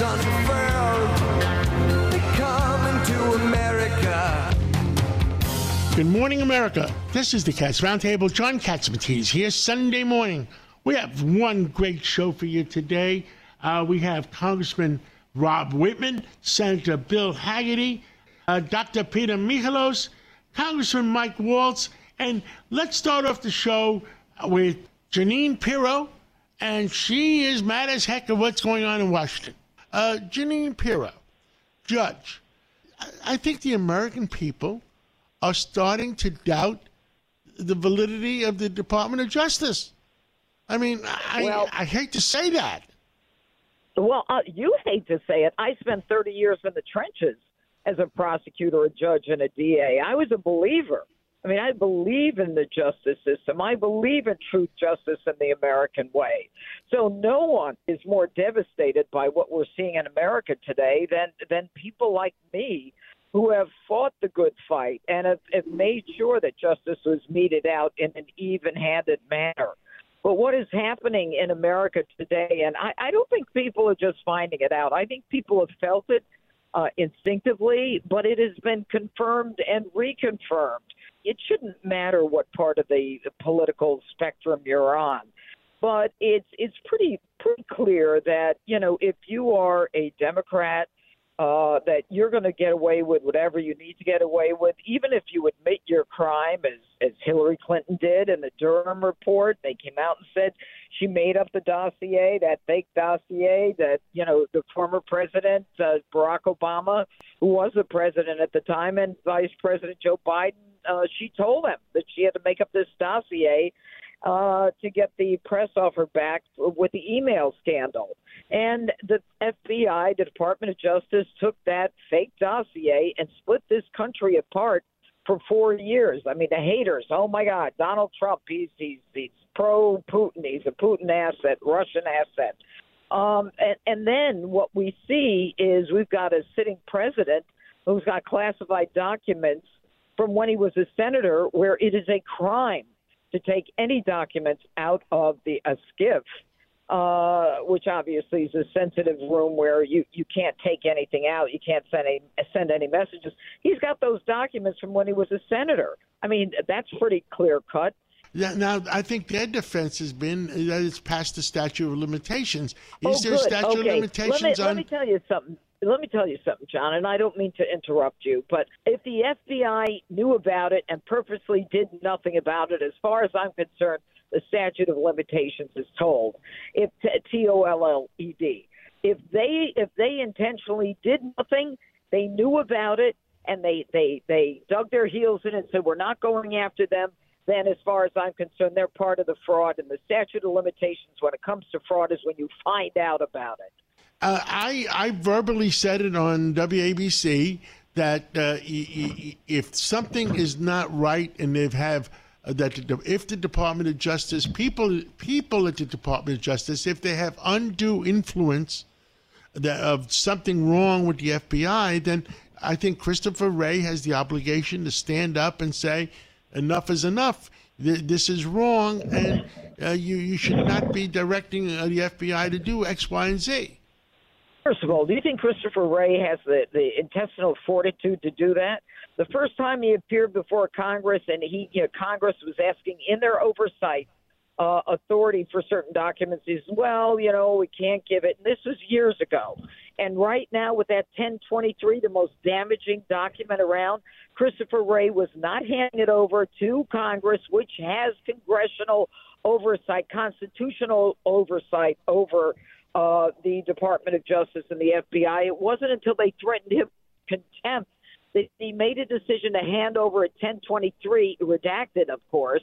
unfurled, they come to America. Good morning, America. This is the Cats Roundtable. John Catsimatidis here, Sunday morning. We have one great show for you today. Uh, we have Congressman Rob Whitman, Senator Bill Hagerty, uh, Dr. Peter Michalos, Congressman Mike Waltz, and let's start off the show with Jeanine Pirro, and she is mad as heck at what's going on in Washington. Uh, Jeanine Pirro, judge, I- I think the American people are starting to doubt the validity of the Department of Justice. I mean, I, Well- I hate to say that. Well, uh, you hate to say it. I spent 30 years in the trenches as a prosecutor, a judge, and a DA. I was a believer. I mean, I believe in the justice system. I believe in truth, justice, and the American way. So no one is more devastated by what we're seeing in America today than than people like me who have fought the good fight and have, have made sure that justice was meted out in an even-handed manner. But what is happening in America today, and I, I don't think people are just finding it out. I think people have felt it uh, instinctively, but it has been confirmed and reconfirmed. It shouldn't matter what part of the, the political spectrum you're on, but it's it's pretty pretty clear that you know if you are a Democrat uh, that you're going to get away with whatever you need to get away with, even if you admit your crime, as as Hillary Clinton did in the Durham report. They came out and said she made up the dossier, that fake dossier that you know the former president uh, Barack Obama, who was the president at the time, and Vice President Joe Biden. Uh, she told them that she had to make up this dossier uh, to get the press off her back with the email scandal. And the FBI, the Department of Justice, took that fake dossier and split this country apart for four years. I mean, the haters, oh my God, Donald Trump, he's he's he's pro Putin, he's a Putin asset, Russian asset. Um, and, and then what we see is we've got a sitting president who's got classified documents from when he was a senator, where it is a crime to take any documents out of the a SCIF, uh, which obviously is a sensitive room where you you can't take anything out, you can't send any send any messages. He's got those documents from when he was a senator. I mean, that's pretty clear cut. Yeah, Now, I think their defense has been that it's past the statute of limitations. Is oh, there good. statute okay. of limitations let me, on? Let me tell you something. Let me tell you something, John, and I don't mean to interrupt you, but if the FBI knew about it and purposely did nothing about it, as far as I'm concerned, the statute of limitations is told. If T O L L E D. If they if they intentionally did nothing, they knew about it and they they they dug their heels in and said we're not going after them. Then, as far as I'm concerned, they're part of the fraud. And the statute of limitations when it comes to fraud is when you find out about it. Uh, I I verbally said it on WABC that uh, if something is not right and they have uh, that if the Department of Justice people people at the Department of Justice if they have undue influence that of something wrong with the FBI, then I think Christopher Wray has the obligation to stand up and say enough is enough. This is wrong, and uh, you you should not be directing uh, the FBI to do X, Y, and Z. First of all, do you think Christopher Wray has the, the intestinal fortitude to do that? The first time he appeared before Congress and he, you know, Congress was asking in their oversight uh, authority for certain documents, says, well, you know, we can't give it. And this was years ago. And right now, with that 1023, the most damaging document around, Christopher Wray was not handing it over to Congress, which has congressional oversight, constitutional oversight over uh, the Department of Justice and the FBI. It wasn't until they threatened him contempt that he made a decision to hand over a 1023, redacted, of course,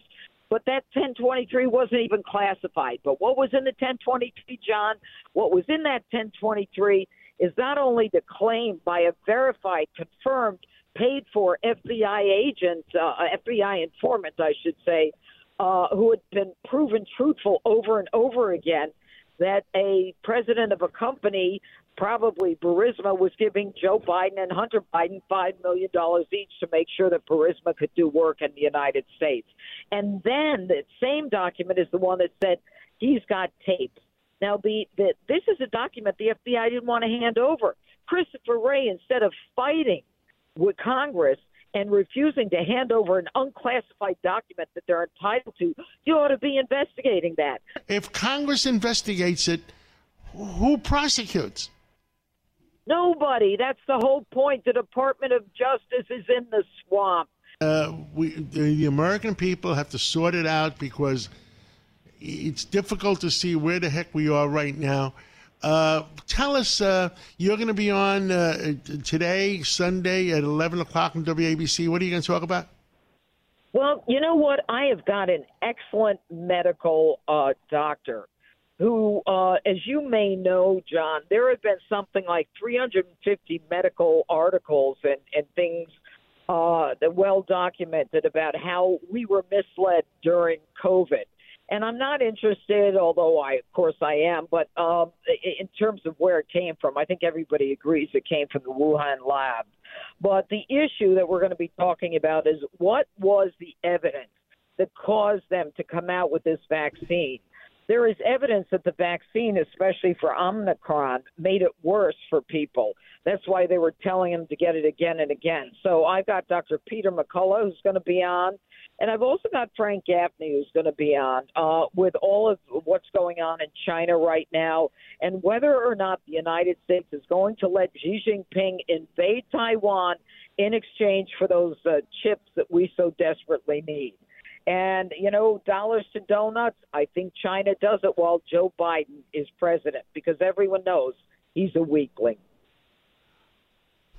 but but that 1023 wasn't even classified. But what was in the 1023, John? What was in that 1023 is not only the claim by a verified, confirmed, paid for FBI agent, uh, FBI informant, I should say, uh, who had been proven truthful over and over again that a president of a company, probably Burisma, was giving Joe Biden and Hunter Biden $5 million each to make sure that Burisma could do work in the United States. And then the same document is the one that said he's got tapes. Now, the, the this is a document the FBI didn't want to hand over. Christopher Wray, instead of fighting with Congress and refusing to hand over an unclassified document that they're entitled to, you ought to be investigating that. If Congress investigates it, who prosecutes? Nobody. That's the whole point. The Department of Justice is in the swamp. Uh, we, the American people have to sort it out because it's difficult to see where the heck we are right now. Uh, tell us, uh, you're going to be on uh, today, Sunday at 11 o'clock on WABC. What are you going to talk about? Well, you know what? I have got an excellent medical uh, doctor who, uh, as you may know, John, there have been something like 350 medical articles and, and things uh, that well documented about how we were misled during COVID. And I'm not interested, although I, of course, I am, but um, in terms of where it came from, I think everybody agrees it came from the Wuhan lab. But the issue that we're going to be talking about is what was the evidence that caused them to come out with this vaccine? there is evidence that the vaccine, especially for Omicron, made it worse for people. That's why they were telling them to get it again and again. So I've got Dr. Peter McCullough who's going to be on, and I've also got Frank Gaffney who's going to be on uh, with all of what's going on in China right now and whether or not the United States is going to let Xi Jinping invade Taiwan in exchange for those uh, chips that we so desperately need. And, you know, dollars to donuts, I think China does it while Joe Biden is president because everyone knows he's a weakling.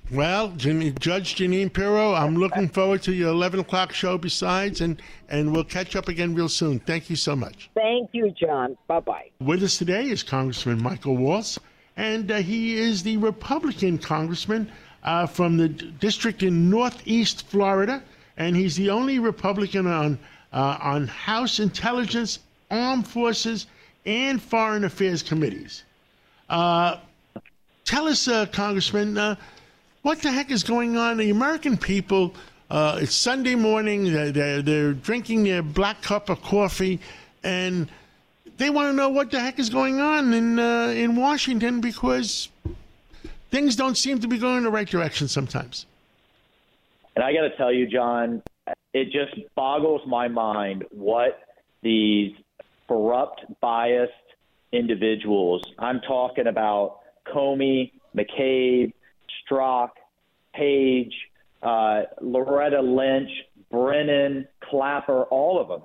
Well, Judge Jeanine Pirro, I'm looking forward to your 11 o'clock show besides, and, and we'll catch up again real soon. Thank you so much. Thank you, John. Bye bye. With us today is Congressman Michael Waltz, and uh, he is the Republican congressman uh, from the district in Northeast Florida, and he's the only Republican on uh, on House Intelligence, Armed Forces, and Foreign Affairs committees. Uh, tell us, uh, Congressman, uh, what the heck is going on? The American people, uh, it's Sunday morning, they're, they're, they're drinking their black cup of coffee, and they want to know what the heck is going on in, uh, in Washington because things don't seem to be going in the right direction sometimes. And I got to tell you, John, it just boggles my mind what these corrupt, biased individuals. I'm talking about Comey, McCabe, Strzok, Page, uh, Loretta Lynch, Brennan, Clapper, all of them.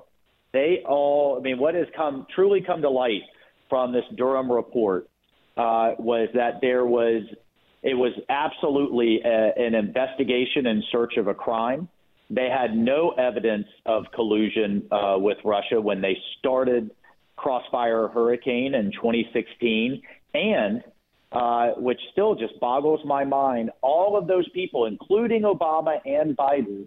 They all, I mean, what has come truly come to light from this Durham report uh, was that there was, it was absolutely a, an investigation in search of a crime. They had no evidence of collusion uh, with Russia when they started Crossfire Hurricane in 2016, and uh, which still just boggles my mind, all of those people, including Obama and Biden,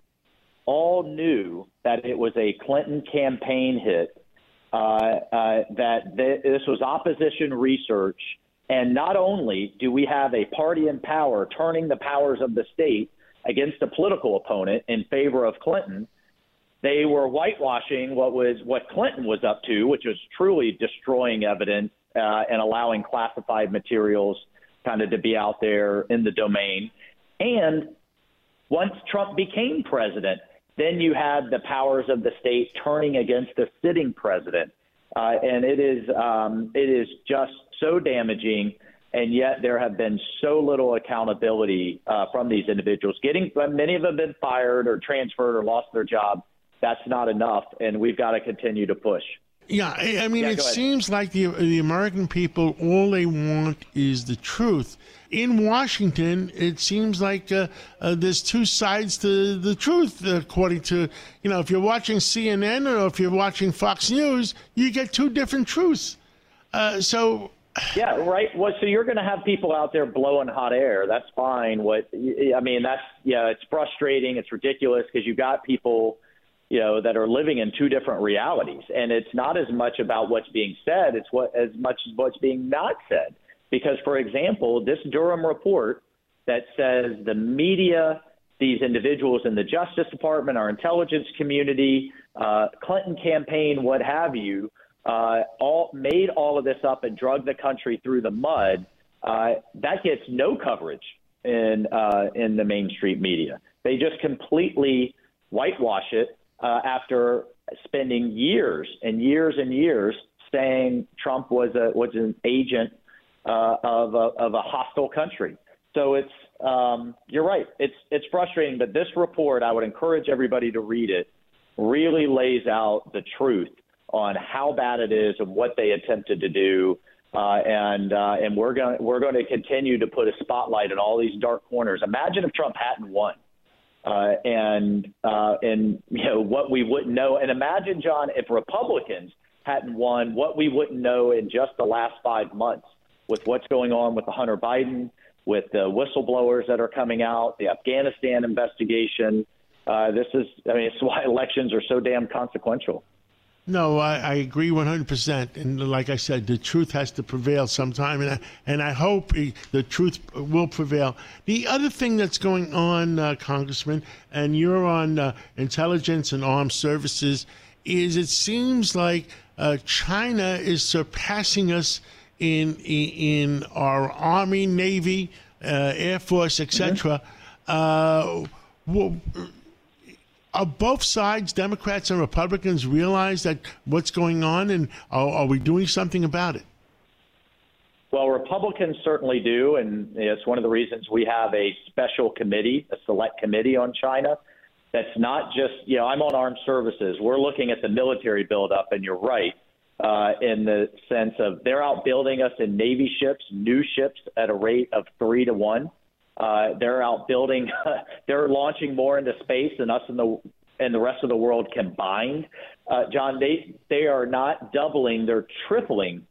all knew that it was a Clinton campaign hit, uh, uh, that th- this was opposition research. And not only do we have a party in power turning the powers of the state against a political opponent in favor of Clinton, they were whitewashing what was what Clinton was up to, which was truly destroying evidence uh, and allowing classified materials kind of to be out there in the domain. And once Trump became president, then you had the powers of the state turning against the sitting president, uh, and it is um, it is just so damaging and yet there have been so little accountability uh, from these individuals. Getting many of them been fired or transferred or lost their job. That's not enough, and we've got to continue to push. Yeah, I, I mean, Yeah, it seems like the the American people all they want is the truth. In Washington, it seems like uh, uh, there's two sides to the truth. According to you know, if you're watching CNN or if you're watching Fox News, you get two different truths. Uh, so Yeah, right. Well, so you're going to have people out there blowing hot air. That's fine. What I mean, that's yeah, it's frustrating. It's ridiculous because you've got people, you know, that are living in two different realities, and it's not as much about what's being said. It's what as much as what's being not said. Because, for example, this Durham report that says the media, these individuals in the Justice Department, our intelligence community, uh, Clinton campaign, what have you, uh, all made all of this up and drug the country through the mud. Uh, that gets no coverage in uh, in the mainstream media. They just completely whitewash it uh, after spending years and years and years saying Trump was a was an agent uh, of a, of a hostile country. So it's um, you're right. It's it's frustrating, but this report, I would encourage everybody to read it. Really lays out the truth on how bad it is and what they attempted to do. Uh, and uh, and we're going we're going to continue to put a spotlight on all these dark corners. Imagine if Trump hadn't won, uh, and uh, and you know what we wouldn't know. And imagine, John, if Republicans hadn't won, what we wouldn't know in just the last five months with what's going on with the Hunter Biden, with the whistleblowers that are coming out, the Afghanistan investigation. Uh, this is, I mean, it's why elections are so damn consequential. No, I, I agree 100%. And like I said, the truth has to prevail sometime. And I, and I hope the truth will prevail. The other thing that's going on, uh, Congressman, and you're on uh, intelligence and armed services, is it seems like uh, China is surpassing us in, in, in our Army, Navy, uh, Air Force, etc. Uh, well, are both sides, Democrats and Republicans, realize that what's going on, and are, are we doing something about it? Well, Republicans certainly do, and it's one of the reasons we have a special committee, a select committee on China. That's not just, you know, I'm on armed services. We're looking at the military buildup, and you're right uh, in the sense of they're outbuilding us in Navy ships, new ships at a rate of three to one. Uh, they're out building. they're launching more into space than us and the and the rest of the world combined. Uh, John, they they are not doubling; they're tripling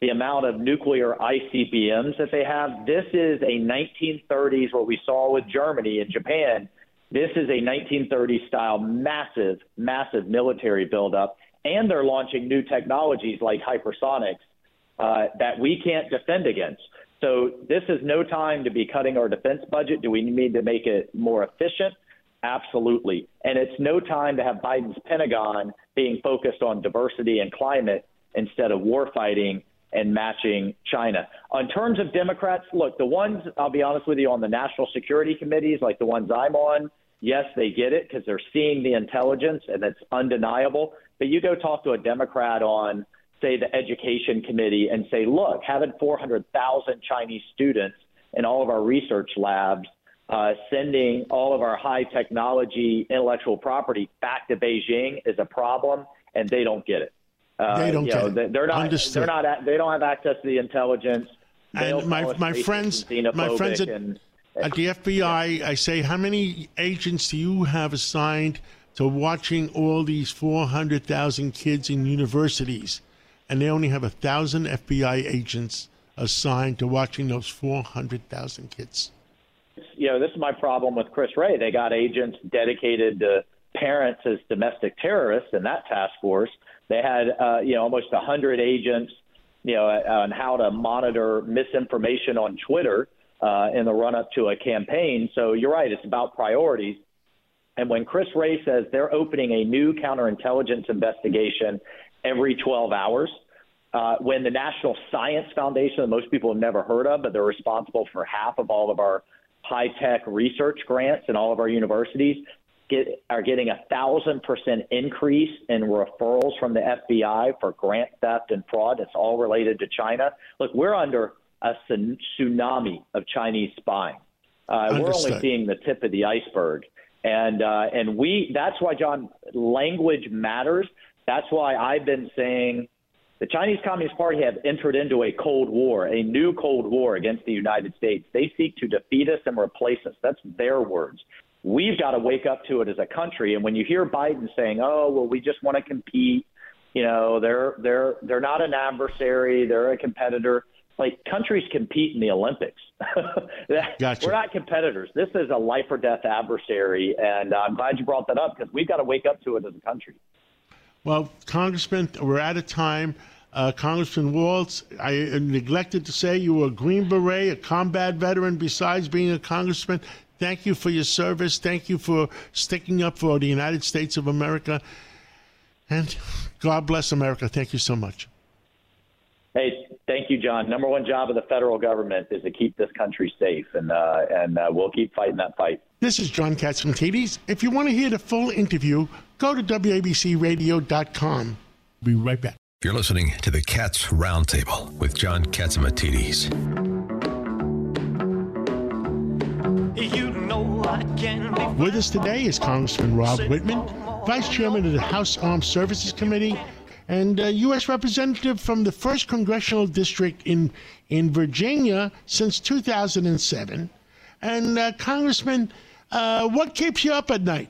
the amount of nuclear ICBMs that they have. This is a 1930s what we saw with Germany and Japan. This is a 1930s style massive, massive military buildup, and they're launching new technologies like hypersonics uh, that we can't defend against. So this is no time to be cutting our defense budget. Do we need to make it more efficient? Absolutely. And it's no time to have Biden's Pentagon being focused on diversity and climate instead of war fighting and matching China. In terms of Democrats, look, the ones, I'll be honest with you, on the national security committees, like the ones I'm on, yes, they get it because they're seeing the intelligence and it's undeniable. But you go talk to a Democrat on say, the education committee and say, look, having 400,000 Chinese students in all of our research labs, uh, sending all of our high technology intellectual property back to Beijing is a problem, and they don't get it. Uh, They don't you know, get it. They're not. Understood. They're not. They don't have access to the intelligence. They'll And my, my friends, my friends at, and, at the FBI, I say, how many agents do you have assigned to watching all these 400,000 kids in universities? And they only have a thousand FBI agents assigned to watching those 400,000 kids. you know, this is my problem with Chris Wray. They got agents dedicated to parents as domestic terrorists in that task force. They had, uh, you know, almost 100 agents, you know, on how to monitor misinformation on Twitter uh, in the run up to a campaign. So you're right, it's about priorities. And when Chris Wray says they're opening a new counterintelligence investigation every 12 hours, uh, when the National Science Foundation, that most people have never heard of, but they're responsible for half of all of our high tech research grants and all of our universities, get, are getting a thousand percent increase in referrals from the FBI for grant theft and fraud. It's all related to China. Look, we're under a tsun- tsunami of Chinese spying. Uh, we're only seeing the tip of the iceberg. And uh, and we that's why John language matters. That's why I've been saying the Chinese Communist Party have entered into a Cold War, a new Cold War against the United States. They seek to defeat us and replace us. That's their words. We've got to wake up to it as a country. And when you hear Biden saying, "Oh, well, we just want to compete," you know, they're they're they're not an adversary, they're a competitor. Like countries compete in the Olympics. Gotcha. We're not competitors. This is a life or death adversary, and I'm glad you brought that up because we've got to wake up to it as a country. Well, Congressman, we're out of time. Uh, Congressman Waltz, I neglected to say you were a Green Beret, a combat veteran, besides being a congressman. Thank you for your service. Thank you for sticking up for the United States of America. And God bless America. Thank you so much. Hey, thank you, John. Number one job of the federal government is to keep this country safe, and uh, and uh, we'll keep fighting that fight. This is John Catsimatidis. If you want to hear the full interview, go to WABCRadio.com. Be right back. You're listening to the Cats Roundtable with John Catsimatidis. You know I can be With us today is Congressman Rob Whitman, Vice Chairman of the House Armed Services Committee, and uh, U.S. Representative from the 1st Congressional District in, in Virginia since 2007. And, uh, Congressman, uh, what keeps you up at night?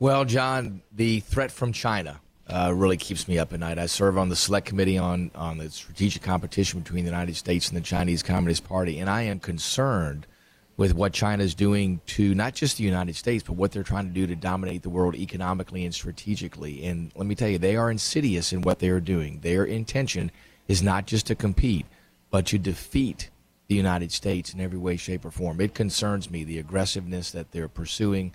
Well, John, the threat from China uh, really keeps me up at night. I serve on the Select Committee on, on the strategic competition between the United States and the Chinese Communist Party, and I am concerned with what China is doing to not just the United States, but what they're trying to do to dominate the world economically and strategically. And let me tell you, they are insidious in what they are doing. Their intention is not just to compete, but to defeat the United States in every way, shape, or form. It concerns me the aggressiveness that they're pursuing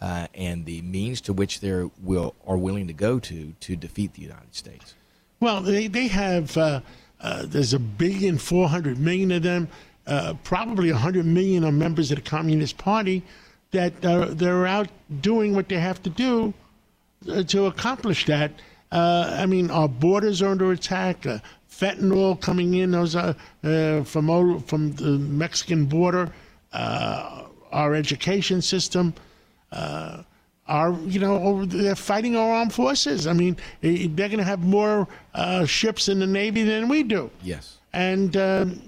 uh, and the means to which they will are willing to go to to defeat the United States. Well, they, they have, uh, uh, there's a billion, 400 million of them. Uh, probably 100 million are members of the Communist Party that uh, they're out doing what they have to do uh, to accomplish that. I mean, our borders are under attack. Fentanyl coming in those uh, from from the Mexican border. Our education system. Uh, our you know over- they're fighting our armed forces. I mean, they're going to have more uh, ships in the Navy than we do Yes. and um,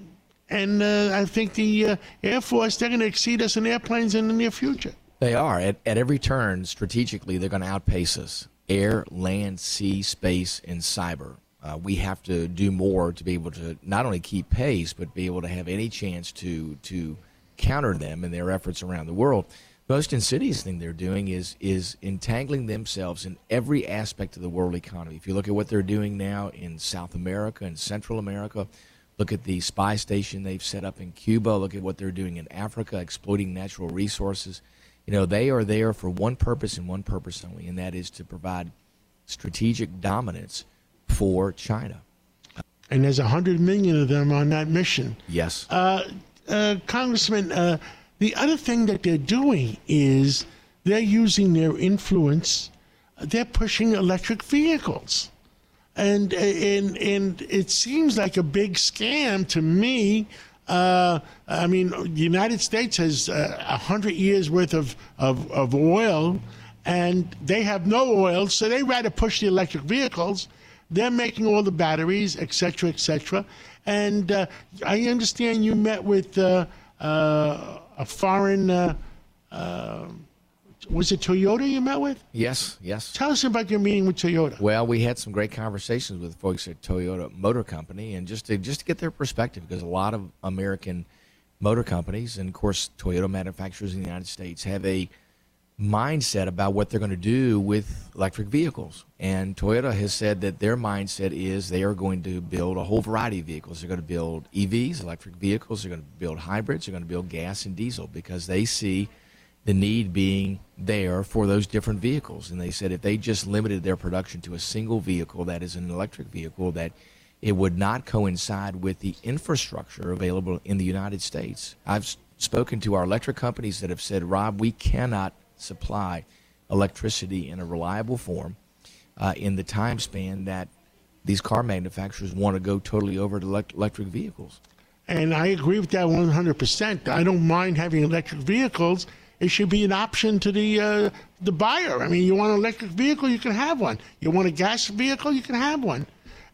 and uh, I think the uh, Air Force they're going to exceed us in airplanes in the near future. They are. At, at every turn, strategically, they're going to outpace us air, land, sea, space, and cyber. Uh, we have to do more to be able to not only keep pace, but be able to have any chance to, to counter them in their efforts around the world. Most insidious thing they're doing is is entangling themselves in every aspect of the world economy. If you look at what they're doing now in South America and Central America, look at the spy station they've set up in Cuba, look at what they're doing in Africa, exploiting natural resources. You know, they are there for one purpose and one purpose only, and that is to provide strategic dominance for China. And there's a hundred million of them on that mission. Yes. Uh, uh, Congressman, uh, the other thing that they're doing is they're using their influence. They're pushing electric vehicles, and and and it seems like a big scam to me. Uh, I mean, the United States has uh, a hundred years worth of, of of oil, and they have no oil, so they rather push the electric vehicles. They're making all the batteries, et cetera, et cetera. And uh, I understand you met with uh, uh, a foreign. Uh, uh, was it Toyota you met with? yes. Yes. Tell us about your meeting with Toyota. Well, we had some great conversations with folks at Toyota Motor Company, and just to just to get their perspective, because a lot of American motor companies, and of course Toyota manufacturers in the United States, have a mindset about what they're going to do with electric vehicles. And Toyota has said that their mindset is they are going to build a whole variety of vehicles. They're going to build EVs, electric vehicles. They're going to build hybrids. They're going to build gas and diesel because they see the need being there for those different vehicles. And they said if they just limited their production to a single vehicle that is an electric vehicle, that it would not coincide with the infrastructure available in the United States. I've spoken to our electric companies that have said, Rob, we cannot supply electricity in a reliable form uh, in the time span that these car manufacturers want to go totally over to electric vehicles. And I agree with that 100%. I don't mind having electric vehicles it should be an option to the uh, the buyer. I mean, you want an electric vehicle, you can have one. You want a gas vehicle, you can have one.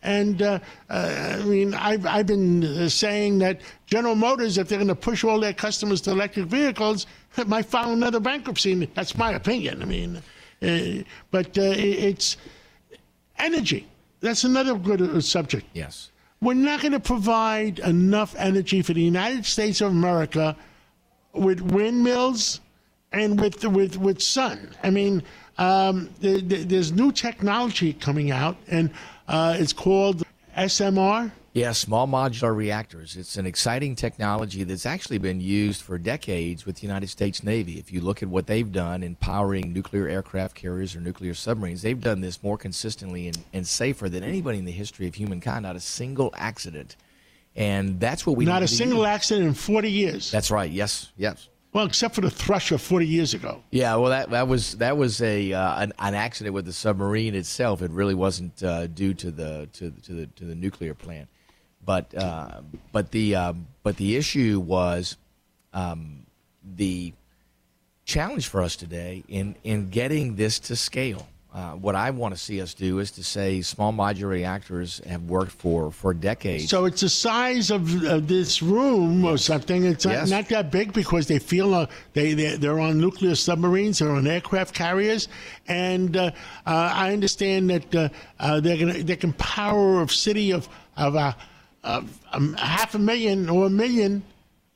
And uh, uh, I mean, I've, I've been uh, saying that General Motors, if they're going to push all their customers to electric vehicles, might file another bankruptcy. That's my opinion. I mean, uh, but uh, it's energy. That's another good subject. Yes. We're not going to provide enough energy for the United States of America with windmills and with with with sun. I mean, um, there, there's new technology coming out, and uh, it's called SMR. Yeah, small modular reactors. It's an exciting technology that's actually been used for decades with the United States Navy. If you look at what they've done in powering nuclear aircraft carriers or nuclear submarines, they've done this more consistently and, and safer than anybody in the history of humankind. Not a single accident. And that's what we Not a single use. accident in 40 years. That's right. Yes. Yes. Well, except for the Thresher 40 years ago. Yeah, well, that that was that was a uh, an, an accident with the submarine itself. It really wasn't uh, due to the to, to the to the nuclear plant, but uh, but the um, but the issue was um, the challenge for us today in in getting this to scale. Uh, what I want to see us do is to say small modular reactors have worked for for decades. So it's the size of, of this room or something. It's not, Yes. not that big because they feel uh, they they they're on nuclear submarines, they're on aircraft carriers, and uh, uh, I understand that uh, uh, they're gonna they can power a city of of, uh, of um, half a million or a million.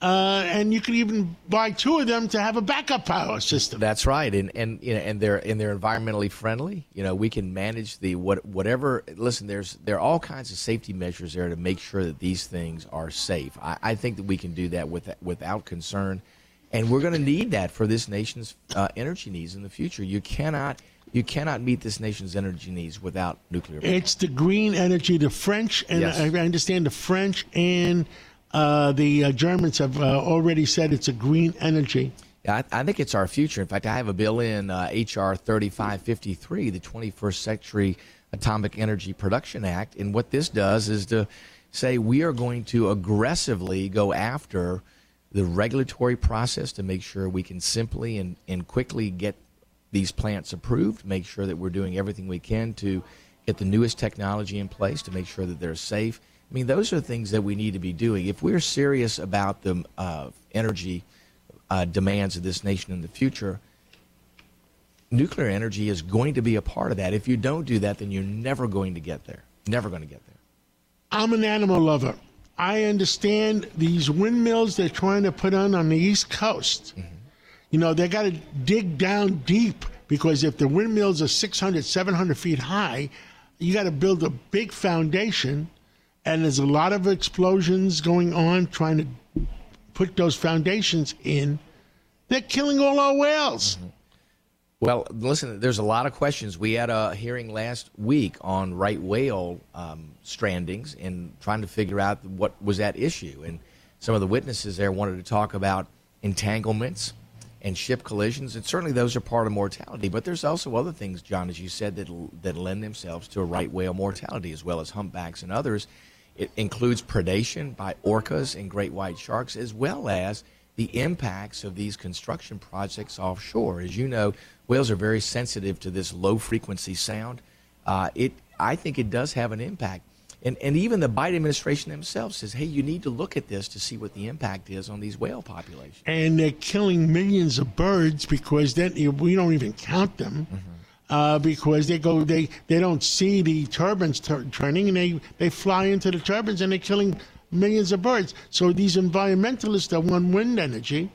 Uh, and you could even buy two of them to have a backup power system. That's right, and and you know, and they're and they're environmentally friendly. You know, we can manage the what whatever. Listen, there's there are all kinds of safety measures there to make sure that these things are safe. I, I think that we can do that with without concern, and we're going to need that for this nation's uh, energy needs in the future. You cannot you cannot meet this nation's energy needs without nuclear. power. It's the green energy. The French, and Yes. I understand the French and uh, the uh, Germans have uh, already said it's a green energy. I, I think it's our future. In fact, I have a bill in uh, H.R. 3553, the 21st Century Atomic Energy Production Act. And what this does is to say we are going to aggressively go after the regulatory process to make sure we can simply and, and quickly get these plants approved, make sure that we're doing everything we can to get the newest technology in place to make sure that they're safe. I mean, those are things that we need to be doing. If we're serious about the uh, energy uh, demands of this nation in the future, nuclear energy is going to be a part of that. If you don't do that, then you're never going to get there. Never going to get there. I'm an animal lover. I understand these windmills they're trying to put on on the East Coast. You know, they got to dig down deep because if the windmills are 600, 700 feet high, you got to build a big foundation. And there's a lot of explosions going on trying to put those foundations in. They're killing all our whales. Well, listen, there's a lot of questions. We had a hearing last week on right whale um, strandings and trying to figure out what was at issue. And some of the witnesses there wanted to talk about entanglements and ship collisions. And certainly those are part of mortality. But there's also other things, John, as you said, that, that lend themselves to a right whale mortality, as well as humpbacks and others. It includes predation by orcas and great white sharks, as well as the impacts of these construction projects offshore. As you know, whales are very sensitive to this low frequency sound. Uh, it, I think it does have an impact. And, and even the Biden administration themselves says, hey, you need to look at this to see what the impact is on these whale populations. and they're killing millions of birds because then we don't even count them uh, because they go they they don't see the turbines tur- turning and they they fly into the turbines and they're killing millions of birds. So these environmentalists that want wind energy,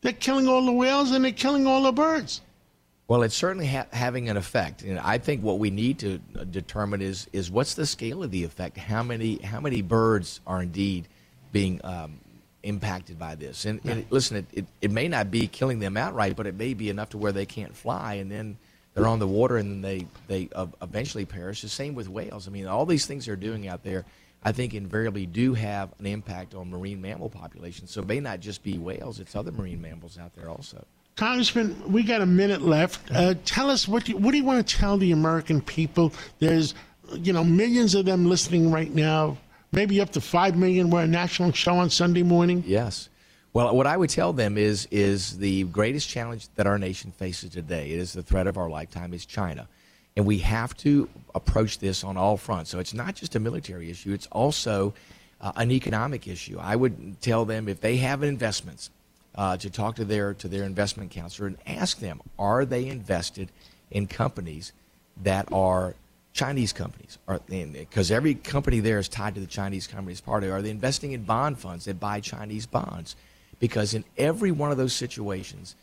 they're killing all the whales and they're killing all the birds. Well, it's certainly ha- having an effect, and I think what we need to uh, determine is is what's the scale of the effect? How many how many birds are indeed being um, impacted by this? And, and listen, it, it, it may not be killing them outright, but it may be enough to where they can't fly, and then they're on the water, and they they uh, eventually perish. The same with whales. I mean, all these things they're doing out there. I think invariably do have an impact on marine mammal populations. So it may not just be whales; it's other marine mammals out there also. Congressman, we got a minute left. Uh, tell us what you, what do you want to tell the American people? There's, you know, millions of them listening right now. Maybe up to five million. We're a national show on Sunday morning. Yes. Well, what I would tell them is is the greatest challenge that our nation faces today. It is the threat of our lifetime is China, and we have to approach this on all fronts. So it's not just a military issue; it's also uh, an economic issue. I would tell them if they have investments, uh, to talk to their to their investment counselor and ask them: Are they invested in companies that are Chinese companies, because every company there is tied to the Chinese Communist Party. Are they investing in bond funds that buy Chinese bonds? Because in every one of those situations,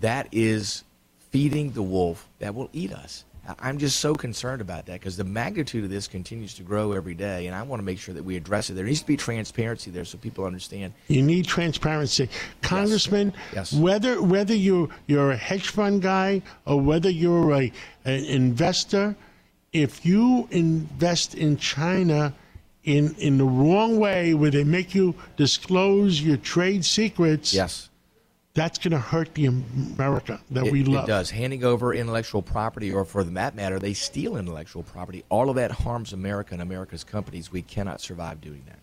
that is feeding the wolf that will eat us. I'm just so concerned about that because the magnitude of this continues to grow every day, and I want to make sure that we address it. There needs to be transparency there so people understand. You need transparency, Congressman. Yes. Whether whether you're you're a hedge fund guy or whether you're a an investor, if you invest in China in in the wrong way, where they make you disclose your trade secrets, Yes. that's going to hurt the America that It, we love. it does. Handing over intellectual property, or for that matter, they steal intellectual property. All of that harms America and America's companies. We cannot survive doing that.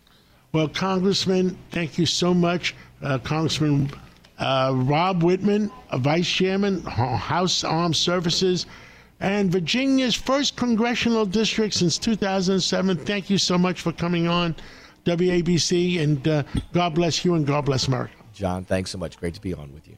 Well, Congressman, thank you so much, uh, Congressman uh, Rob Whitman, uh, Vice Chairman, House Armed Services, and Virginia's first congressional district since 2007. Thank you so much for coming on WABC, and uh, God bless you and God bless America. John, thanks so much. Great to be on with you.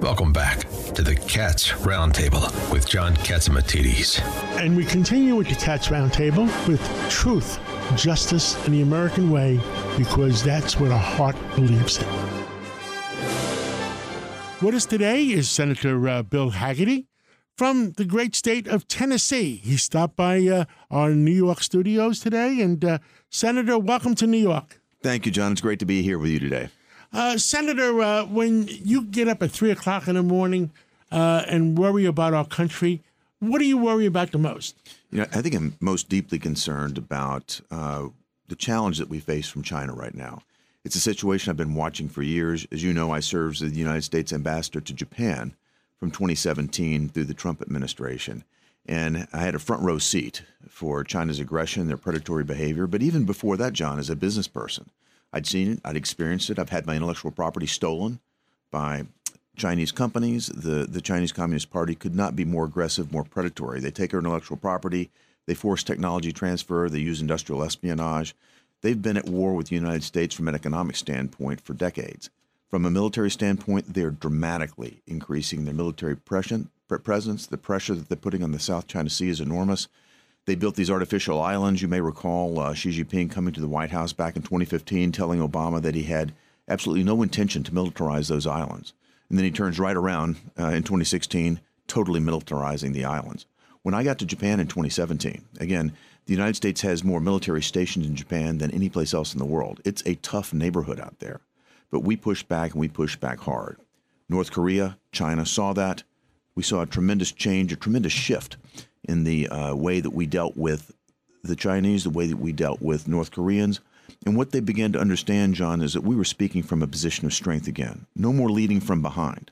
Welcome back to the Cats Roundtable with John Catsimatidis. And we continue with the Cats Roundtable with truth, justice, and the American way, because that's what our heart believes in. With us today is Senator uh, Bill Hagerty from the great state of Tennessee. He stopped by uh, our New York studios today. And, uh, Senator, welcome to New York. Thank you, John. It's great to be here with you today. Uh, Senator, uh, when you get up at 3 o'clock in the morning uh, and worry about our country, what do you worry about the most? You know, I think I'm most deeply concerned about uh, the challenge that we face from China right now. It's a situation I've been watching for years. As you know, I served as the United States ambassador to Japan from 2017 through the Trump administration. And I had a front row seat for China's aggression, their predatory behavior. But even before that, John, as a business person, I'd seen it, I'd experienced it. I've had my intellectual property stolen by Chinese companies. The, the Chinese Communist Party could not be more aggressive, more predatory. They take our intellectual property, they force technology transfer, they use industrial espionage. They've been at war with the United States from an economic standpoint for decades. From a military standpoint, they're dramatically increasing their military presence. The pressure that they're putting on the South China Sea is enormous. They built these artificial islands. You may recall uh, Xi Jinping coming to the White House back in 2015 telling Obama that he had absolutely no intention to militarize those islands. And then he turns right around uh, in 2016, totally militarizing the islands. When I got to Japan in 2017, again, the United States has more military stations in Japan than any place else in the world. It's a tough neighborhood out there. But we pushed back and we pushed back hard. North Korea, China saw that. We saw a tremendous change, a tremendous shift in the uh, way that we dealt with the Chinese, the way that we dealt with North Koreans. And what they began to understand, John, is that we were speaking from a position of strength again. No more leading from behind.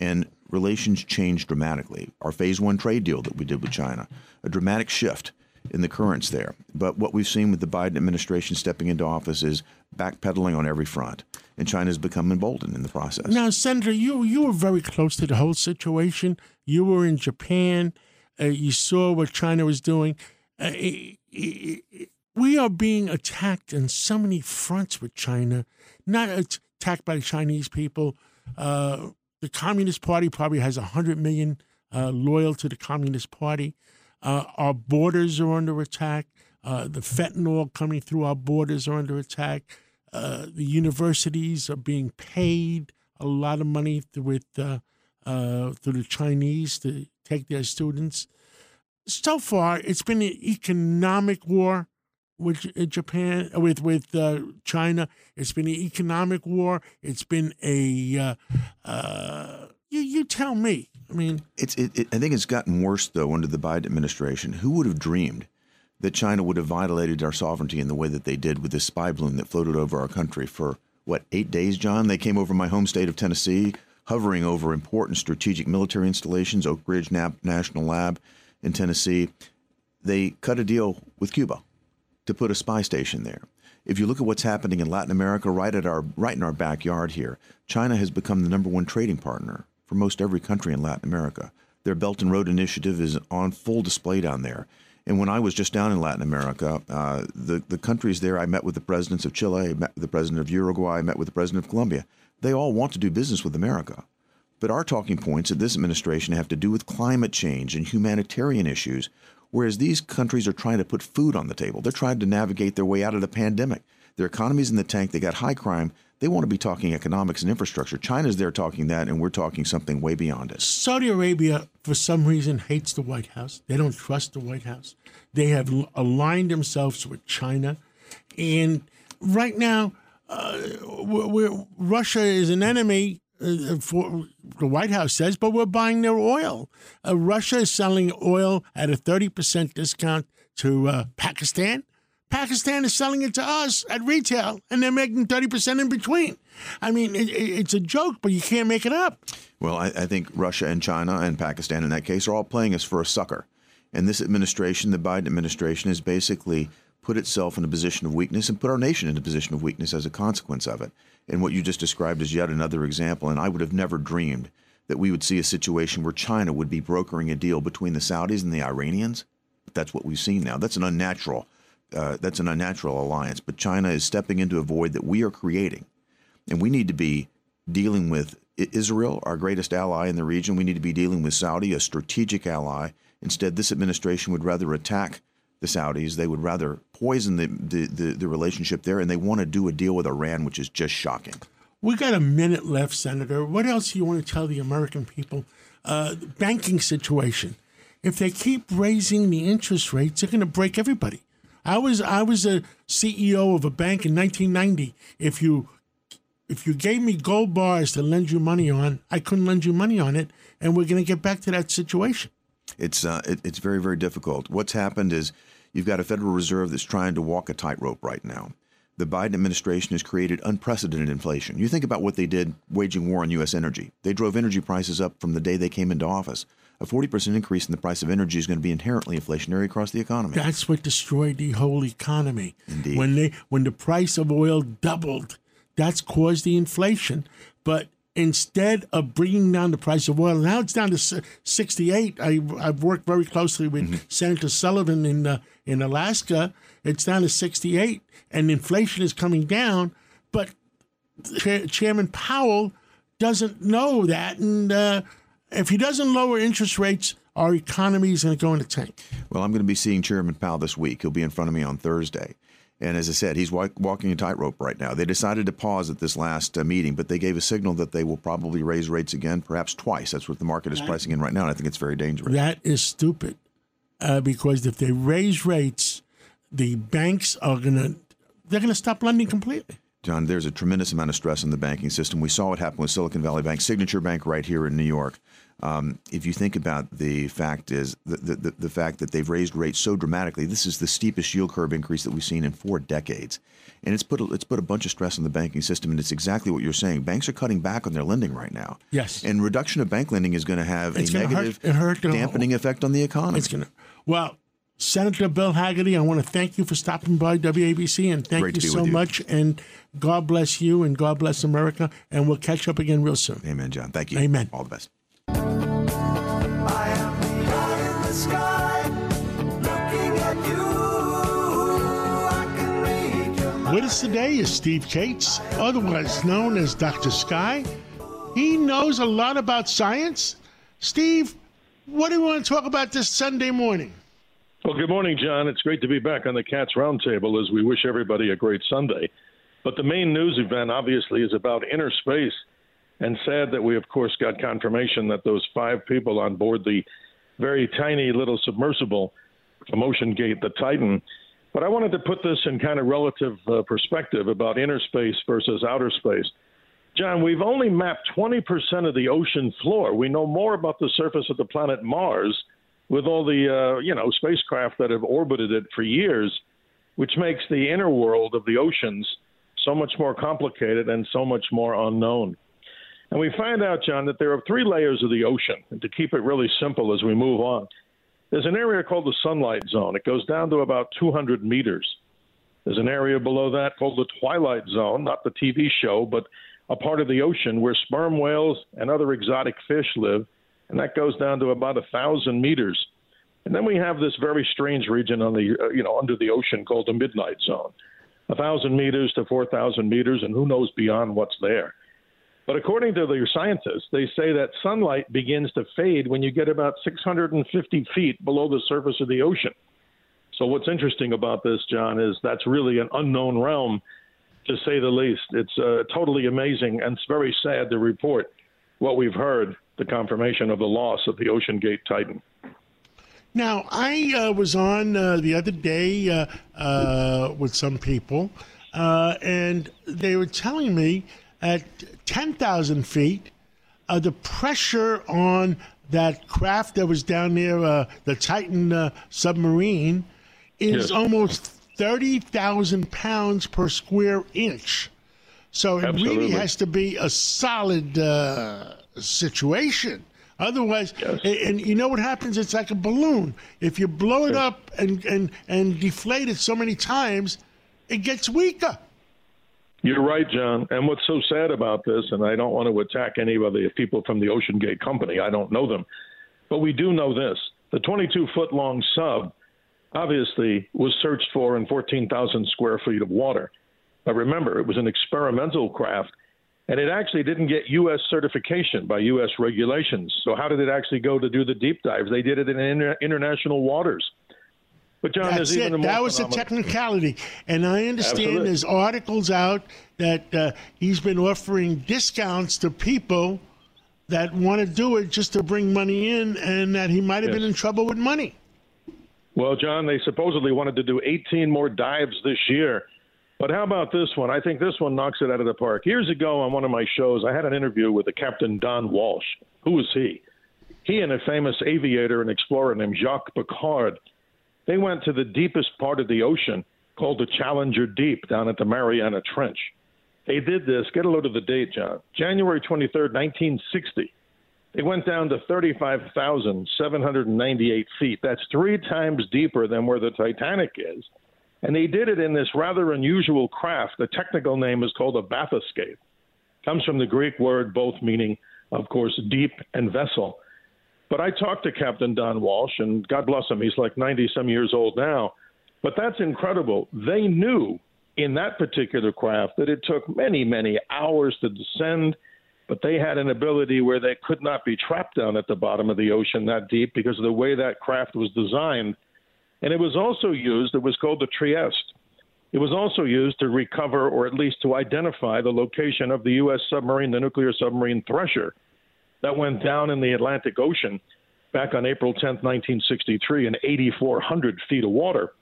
And relations changed dramatically. Our phase one trade deal that we did with China, a dramatic shift in the currents there. But what we've seen with the Biden administration stepping into office is backpedaling on every front, and China's become emboldened in the process. Now, Senator, you you were very close to the whole situation. You were in Japan. Uh, you saw what China was doing. Uh, it, it, we are being attacked on so many fronts with China, not attacked by the Chinese people. Uh, the Communist Party probably has 100 million uh, loyal to the Communist Party. Uh, our borders are under attack. Uh, the fentanyl coming through our borders are under attack. Uh, the universities are being paid a lot of money with uh, uh, through the Chinese to take their students. So far, it's been an economic war with Japan, with with uh, China. It's been an economic war. It's been a you you tell me. I mean, it's. It, it, I think it's gotten worse though under the Biden administration. Who would have dreamed that China would have violated our sovereignty in the way that they did with this spy balloon that floated over our country for what eight days, John? They came over my home state of Tennessee, hovering over important strategic military installations, Oak Ridge National Lab in Tennessee. They cut a deal with Cuba to put a spy station there. If you look at what's happening in Latin America, right at our right in our backyard here, China has become the number one trading partner for most every country in Latin America. Their Belt and Road Initiative is on full display down there. And when I was just down in Latin America, uh, the the countries there, I met with the presidents of Chile, met with the president of Uruguay, I met with the president of Colombia. They all want to do business with America. But our talking points at this administration have to do with climate change and humanitarian issues, whereas these countries are trying to put food on the table. They're trying to navigate their way out of the pandemic. Their economy's in the tank. They got high crime. They want to be talking economics and infrastructure. China's there talking that, and we're talking something way beyond it. Saudi Arabia, for some reason, hates the White House. They don't trust the White House. They have aligned themselves with China. And right now, uh, Russia is an enemy uh, for the White House says, but we're buying their oil. Uh, Russia is selling oil at a 30% discount to uh, Pakistan. Pakistan is selling it to us at retail, and they're making 30% in between. I mean, it, it, it's a joke, but you can't make it up. Well, I, I think Russia and China and Pakistan, in that case, are all playing us for a sucker. And this administration, the Biden administration, has basically put itself in a position of weakness and put our nation in a position of weakness as a consequence of it. And what you just described is yet another example. And I would have never dreamed that we would see a situation where China would be brokering a deal between the Saudis and the Iranians. But that's what we've seen now. That's an unnatural. Uh, that's an unnatural alliance. But China is stepping into a void that we are creating, and we need to be dealing with Israel, our greatest ally in the region. We need to be dealing with Saudi, a strategic ally. Instead, this administration would rather attack the Saudis. They would rather poison the, the, the, the relationship there, and they want to do a deal with Iran, which is just shocking. We got a minute left, Senator. What else do you want to tell the American people? Uh, banking situation. If they keep raising the interest rates, they're going to break everybody. I was I was a CEO of a bank in 1990. If you if you gave me gold bars to lend you money on, I couldn't lend you money on it, and we're going to get back to that situation. It's uh, it, it's very very difficult. What's happened is you've got a Federal Reserve that's trying to walk a tightrope right now. The Biden administration has created unprecedented inflation. You think about what they did waging war on U.S. energy. They drove energy prices up from the day they came into office. A 40% increase in the price of energy is going to be inherently inflationary across the economy. That's what destroyed the whole economy. Indeed. When they when the price of oil doubled, that's caused the inflation. But instead of bringing down the price of oil, now it's down to 68. I, I've worked very closely with mm-hmm. Senator Sullivan in uh, in Alaska. It's down to 68, and inflation is coming down. But Chairman Powell doesn't know that, and uh, if he doesn't lower interest rates, our economy is going to go into tank. Well, I'm going to be seeing Chairman Powell this week. He'll be in front of me on Thursday. And as I said, he's walk, walking a tightrope right now. They decided to pause at this last uh, meeting, but they gave a signal that they will probably raise rates again, perhaps twice. That's what the market is that, pricing in right now. And I think it's very dangerous. That is stupid uh, because if they raise rates, the banks are going to they're going to stop lending completely. John, there's a tremendous amount of stress in the banking system. We saw what happened with Silicon Valley Bank, Signature Bank, right here in New York. Um, if you think about the fact is the, the, the, fact that they've raised rates so dramatically, this is the steepest yield curve increase that we've seen in four decades, and it's put a, it's put a bunch of stress on the banking system. And it's exactly what you're saying. Banks are cutting back on their lending right now. Yes, and reduction of bank lending is going to have it's a negative hurt, hurt, dampening effect on the economy. It's going to well. Senator Bill Hagerty, I want to thank you for stopping by WABC and thank Great you so you. much. And God bless you and God bless America. And we'll catch up again real soon. Amen, John. Thank you. Amen. All the best. With us today is Steve Kates, otherwise known as Dr. Sky. He knows a lot about science. Steve, what do you want to talk about this Sunday morning? Well, good morning, John. It's great to be back on the Cats Roundtable as we wish everybody a great Sunday. But the main news event, obviously, is about inner space. And sad that we, of course, got confirmation that those five people on board the very tiny little submersible from OceanGate, the Titan. But I wanted to put this in kind of relative uh, perspective about inner space versus outer space. John, we've only mapped 20% of the ocean floor. We know more about the surface of the planet Mars with all the, uh, you know, spacecraft that have orbited it for years, which makes the inner world of the oceans so much more complicated and so much more unknown. And we find out, John, that there are three layers of the ocean. And to keep it really simple as we move on, there's an area called the sunlight zone. It goes down to about 200 meters. There's an area below that called the Twilight Zone, not the TV show, but a part of the ocean where sperm whales and other exotic fish live, and that goes down to about a thousand meters. And then we have this very strange region on the uh, you know under the ocean called the Midnight Zone, a thousand meters to four thousand meters, and who knows beyond what's there. But according to the scientists, they say that sunlight begins to fade when you get about 650 feet below the surface of the ocean. So what's interesting about this, John, is that's really an unknown realm, to say the least. It's uh, totally amazing, and it's very sad to report what we've heard, the confirmation of the loss of the Ocean Gate Titan. Now, I uh, was on uh, the other day uh, uh with some people, uh, and they were telling me at 10,000 feet, uh, the pressure on that craft that was down there, the Titan submarine, is yes. almost 30,000 pounds per square inch. So it Absolutely. really has to be a solid situation. Otherwise, yes. and you know what happens? It's like a balloon. If you blow it up and, and, and deflate it so many times, it gets weaker. You're right, John. And what's so sad about this, and I don't want to attack any of the people from the Ocean Gate Company, I don't know them, but we do know this. The 22 foot long sub obviously was searched for in 14,000 square feet of water. But remember, it was an experimental craft and it actually didn't get U.S. certification by U.S. regulations. So how did it actually go to do the deep dives? They did it in inter- international waters. But John, That's it. that was a technicality, and I understand Absolutely. there's articles out that uh, he's been offering discounts to people that want to do it just to bring money in, and that he might have yes. been in trouble with money. Well, John, they supposedly wanted to do 18 more dives this year but how about this one? I think this one knocks it out of the park. Years ago on one of my shows, I had an interview with the Captain Don Walsh. Who was he? He and a famous aviator and explorer named Jacques Piccard, they went to the deepest part of the ocean called the Challenger Deep down at the Mariana Trench. They did this, get a load of the date, John, January 23rd, 1960. They went down to 35,798 feet. That's three times deeper than where the Titanic is. And they did it in this rather unusual craft. The technical name is called a bathyscaphe. Comes from the Greek word both meaning, of course, deep and vessel. But I talked to Captain Don Walsh, and God bless him, he's like 90 some years old now. But that's incredible. They knew in that particular craft that it took many, many hours to descend, but they had an ability where they could not be trapped down at the bottom of the ocean that deep because of the way that craft was designed and it was also used, it was called the Trieste. It was also used to recover or at least to identify the location of the U.S. submarine, the nuclear submarine Thresher, that went down in the Atlantic Ocean back on April 10, 1963, in 8,400 feet of water.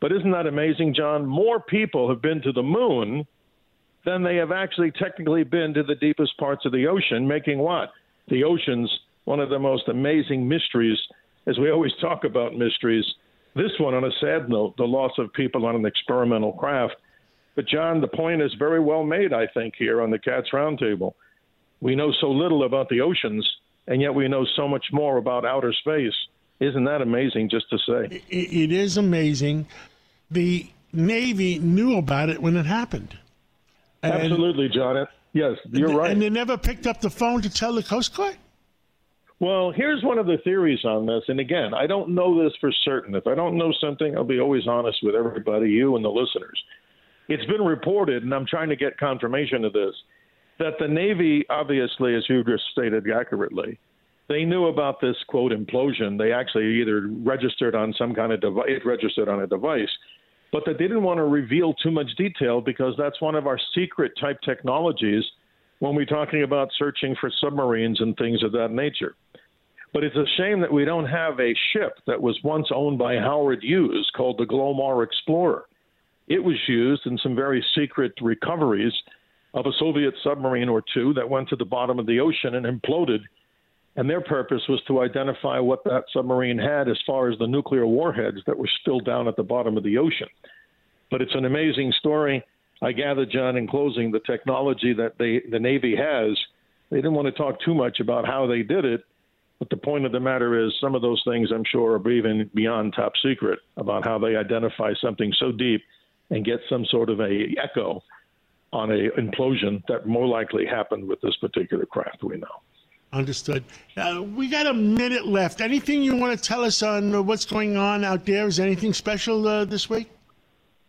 But isn't that amazing, John? More people have been to the moon than they have actually technically been to the deepest parts of the ocean, making what? The ocean's one of the most amazing mysteries, as we always talk about mysteries this one, on a sad note, the loss of people on an experimental craft. But, John, the point is very well made, I think, here on the Cats Roundtable. We know so little about the oceans, and yet we know so much more about outer space. Isn't that amazing, just to say? It is amazing. The Navy knew about it when it happened. And, Absolutely, John. Yes, you're right. And they never picked up the phone to tell the Coast Guard? Well, here's one of the theories on this. And again, I don't know this for certain. If I don't know something, I'll be always honest with everybody, you and the listeners. It's been reported, and I'm trying to get confirmation of this, that the Navy, obviously, as you just stated accurately, they knew about this quote implosion. They actually either registered on some kind of device, it registered on a device, but they didn't want to reveal too much detail because that's one of our secret type technologies when we're talking about searching for submarines and things of that nature. But it's a shame that we don't have a ship that was once owned by Howard Hughes called the Glomar Explorer. It was used in some very secret recoveries of a Soviet submarine or two that went to the bottom of the ocean and imploded. And their purpose was to identify what that submarine had as far as the nuclear warheads that were still down at the bottom of the ocean. But it's an amazing story. I gather, John, in closing, the technology that they, the Navy has, they didn't want to talk too much about how they did it but the point of the matter is, some of those things I'm sure are even beyond top secret about how they identify something so deep and get some sort of a echo on a implosion that more likely happened with this particular craft. We know. Understood. Uh, we got a minute left. Anything you want to tell us on uh, what's going on out there? Is there anything special uh, this week?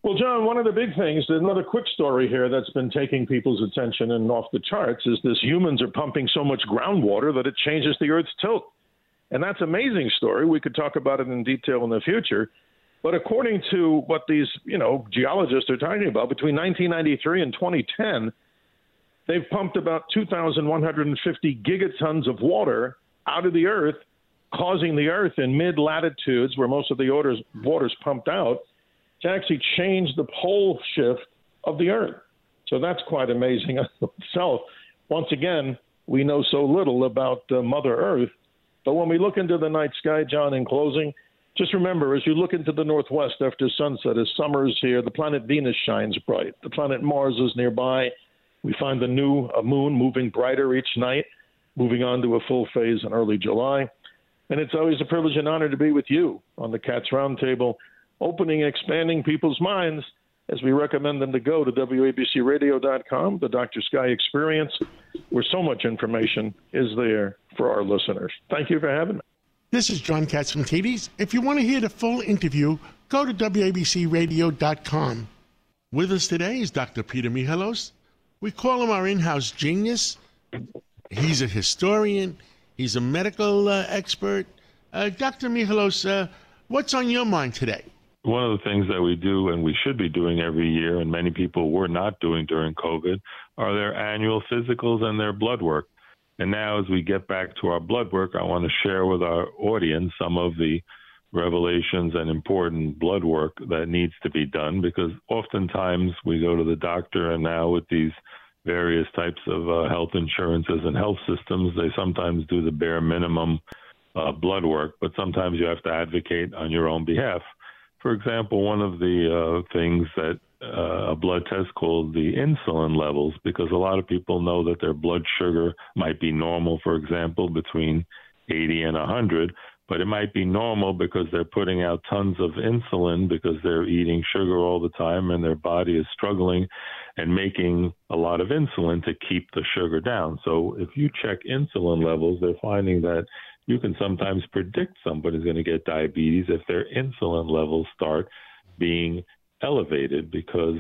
Well, John, one of the big things, another quick story here that's been taking people's attention and off the charts is this humans are pumping so much groundwater that it changes the Earth's tilt. And that's an amazing story. We could talk about it in detail in the future. But according to what these, you know, geologists are talking about, between 1993 and 2010, they've pumped about 2,150 gigatons of water out of the earth, causing the earth in mid latitudes, where most of the water's, water's pumped out, to actually change the pole shift of the earth. So that's quite amazing itself. Once again, we know so little about uh, Mother Earth. But when we look into the night sky, John, in closing, just remember as you look into the northwest after sunset, as summer is here, the planet Venus shines bright. The planet Mars is nearby. We find the new uh, moon moving brighter each night, moving on to a full phase in early July. And it's always a privilege and honor to be with you on the Cats Roundtable, opening and expanding people's minds as we recommend them to go to WABCRadio.com, the Dr. Sky Experience, where so much information is there for our listeners. Thank you for having me. This is John Catsimatidis. If you want to hear the full interview, go to WABCRadio.com. With us today is Dr. Peter Michalos. we call him our in house genius. He's a historian, he's a medical uh, expert. Uh, Dr. Michalos, uh, what's on your mind today? One of the things that we do and we should be doing every year, and many people were not doing during COVID, are their annual physicals and their blood work. And now, as we get back to our blood work, I want to share with our audience some of the revelations and important blood work that needs to be done because oftentimes we go to the doctor and now with these various types of uh, health insurances and health systems they sometimes do the bare minimum uh, blood work but sometimes you have to advocate on your own behalf. For example one of the uh, things that uh, a blood test called the insulin levels because a lot of people know that their blood sugar might be normal for example between 80 and 100 but it might be normal because they're putting out tons of insulin because they're eating sugar all the time and their body is struggling and making a lot of insulin to keep the sugar down. So if you check insulin levels, they're finding that you can sometimes predict somebody's going to get diabetes if their insulin levels start being elevated because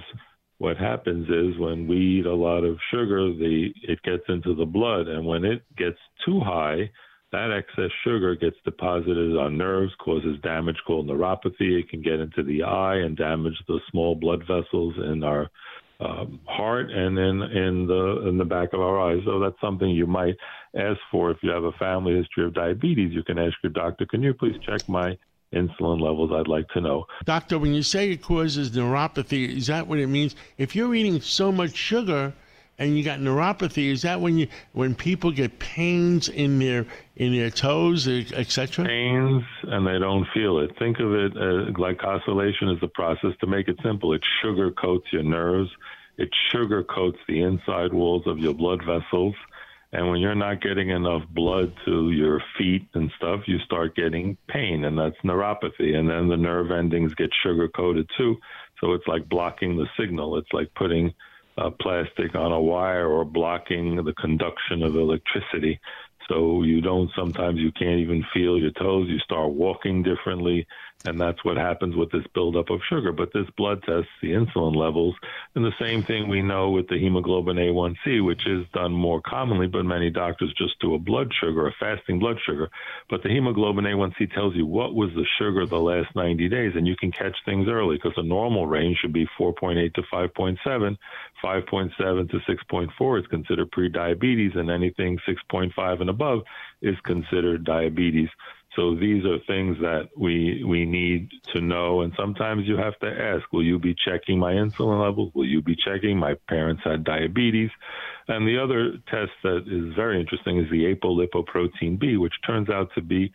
what happens is when we eat a lot of sugar the it gets into the blood and when it gets too high that excess sugar gets deposited on nerves, causes damage called neuropathy. It can get into the eye and damage the small blood vessels in our um, heart and in in the in the back of our eyes. So that's something you might ask for if you have a family history of diabetes. You can ask your doctor, "Can you please check my insulin levels? I'd like to know." Doctor, when you say it causes neuropathy, is that what it means? If you're eating so much sugar and you got neuropathy. Is that when you when people get pains in their in their toes, etc.? Pains and they don't feel it. Think of it as glycosylation is the process. To make it simple, it sugar coats your nerves. It sugar coats the inside walls of your blood vessels. And when you're not getting enough blood to your feet and stuff, you start getting pain, and that's neuropathy. And then the nerve endings get sugar coated too. So it's like blocking the signal. It's like putting uh, plastic on a wire or blocking the conduction of electricity. So you don't sometimes you can't even feel your toes. You start walking differently and that's what happens with this buildup of sugar. But this blood tests the insulin levels, and the same thing we know with the hemoglobin A1C, which is done more commonly, but many doctors just do a blood sugar, a fasting blood sugar. But the hemoglobin A1C tells you what was the sugar the last 90 days, and you can catch things early because the normal range should be 4.8 to 5.7. 5.7 to 6.4 is considered pre-diabetes, and anything 6.5 and above is considered diabetes. So these are things that we we need to know, and sometimes you have to ask: Will you be checking my insulin levels? Will you be checking? My parents had diabetes, and the other test that is very interesting is the apolipoprotein B, which turns out to be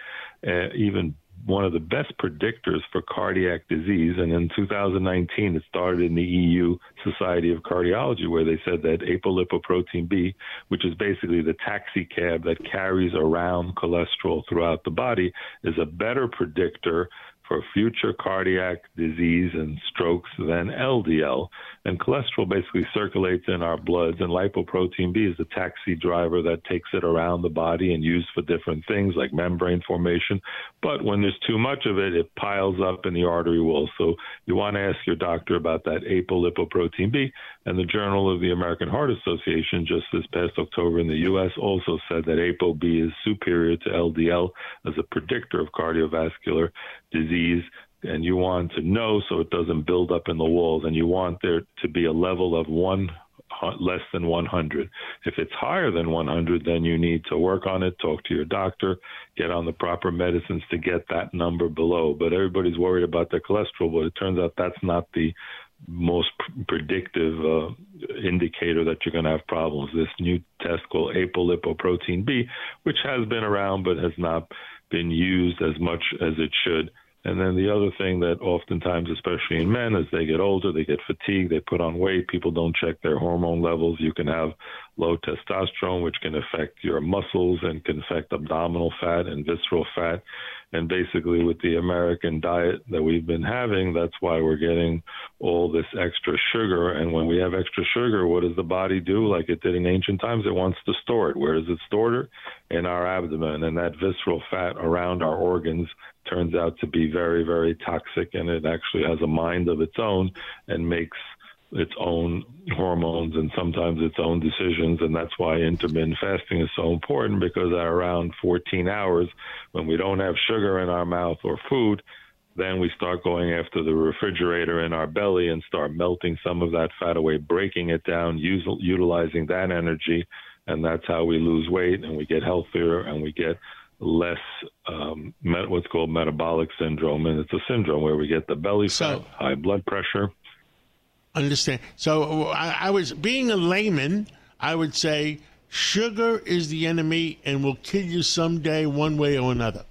uh, even one of the best predictors for cardiac disease. And in 2019, it started in the EU Society of Cardiology, where they said that apolipoprotein B, which is basically the taxi cab that carries around cholesterol throughout the body, is a better predictor for future cardiac disease and strokes than LDL. And cholesterol basically circulates in our bloods, and lipoprotein B is the taxi driver that takes it around the body and used for different things like membrane formation. But when there's too much of it, it piles up in the artery wall. So you want to ask your doctor about that apolipoprotein B. And the Journal of the American Heart Association just this past October in the U.S. also said that ApoB is superior to LDL as a predictor of cardiovascular disease and you want to know so it doesn't build up in the walls and you want there to be a level of one less than 100 if it's higher than 100 then you need to work on it talk to your doctor get on the proper medicines to get that number below but everybody's worried about their cholesterol but it turns out that's not the most predictive uh, indicator that you're going to have problems. This new test called apolipoprotein B, which has been around but has not been used as much as it should. And then the other thing that oftentimes, especially in men, as they get older, they get fatigued, they put on weight, people don't check their hormone levels. You can have low testosterone, which can affect your muscles and can affect abdominal fat and visceral fat. And basically, with the American diet that we've been having, that's why we're getting all this extra sugar. And when we have extra sugar, what does the body do? Like it did in ancient times, it wants to store it. Where does it store it? In our abdomen. And that visceral fat around our organs turns out to be very, very toxic. And it actually has a mind of its own and makes its own hormones and sometimes its own decisions. And that's why intermittent fasting is so important because at around 14 hours, when we don't have sugar in our mouth or food, then we start going after the refrigerator in our belly and start melting some of that fat away, breaking it down, use, utilizing that energy. And that's how we lose weight and we get healthier and we get less um, met- what's called metabolic syndrome. And it's a syndrome where we get the belly fat, high blood pressure, Understand. So I, I was being a layman. I would say sugar is the enemy and will kill you someday, one way or another.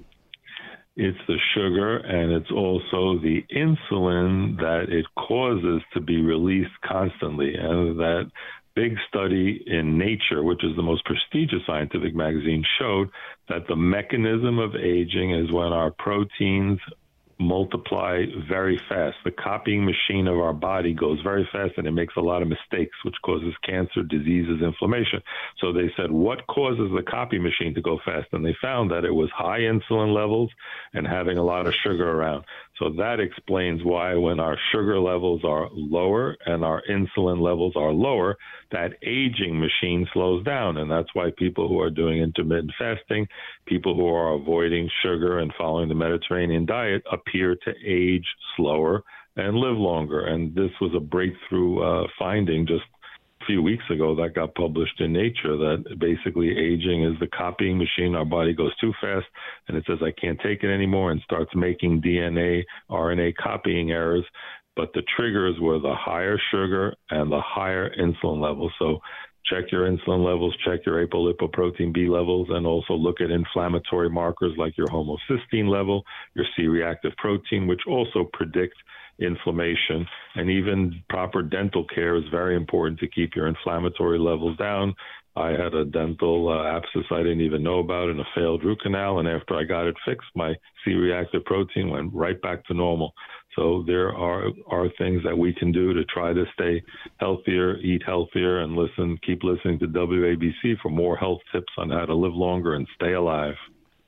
It's the sugar and it's also the insulin that it causes to be released constantly. And that big study in Nature, which is the most prestigious scientific magazine, showed that the mechanism of aging is when our proteins multiply very fast. The copying machine of our body goes very fast and it makes a lot of mistakes, which causes cancer, diseases, inflammation. So they said, what causes the copy machine to go fast? And they found that it was high insulin levels and having a lot of sugar around. So that explains why when our sugar levels are lower and our insulin levels are lower, that aging machine slows down. And that's why people who are doing intermittent fasting, people who are avoiding sugar and following the Mediterranean diet appear to age slower and live longer. And this was a breakthrough uh, finding just few weeks ago that got published in Nature that basically aging is the copying machine. Our body goes too fast and it says, I can't take it anymore and starts making DNA, RNA copying errors. But the triggers were the higher sugar and the higher insulin levels. So check your insulin levels, check your apolipoprotein B levels, and also look at inflammatory markers like your homocysteine level, your C reactive protein, which also predict inflammation. And even proper dental care is very important to keep your inflammatory levels down. I had a dental uh, abscess I didn't even know about and a failed root canal. And after I got it fixed, my C reactive protein went right back to normal. So there are are things that we can do to try to stay healthier, eat healthier, and listen. Keep listening to WABC for more health tips on how to live longer and stay alive.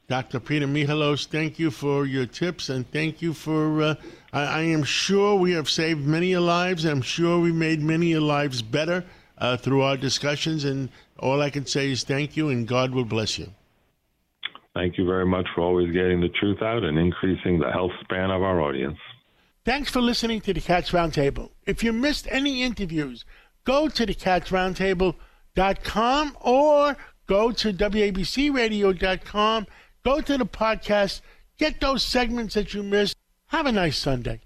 Dr. Peter Michalos, thank you for your tips and thank you for. Uh, I, I, am sure we have saved many lives. I'm sure we made many lives better uh, through our discussions. And all I can say is thank you and God will bless you. Thank you very much for always getting the truth out and increasing the health span of our audience. Thanks for listening to the Cats Roundtable. If you missed any interviews, go to thecatsroundtable.com or go to WABCradio.com Go to the podcast, get those segments that you missed. Have a nice Sunday.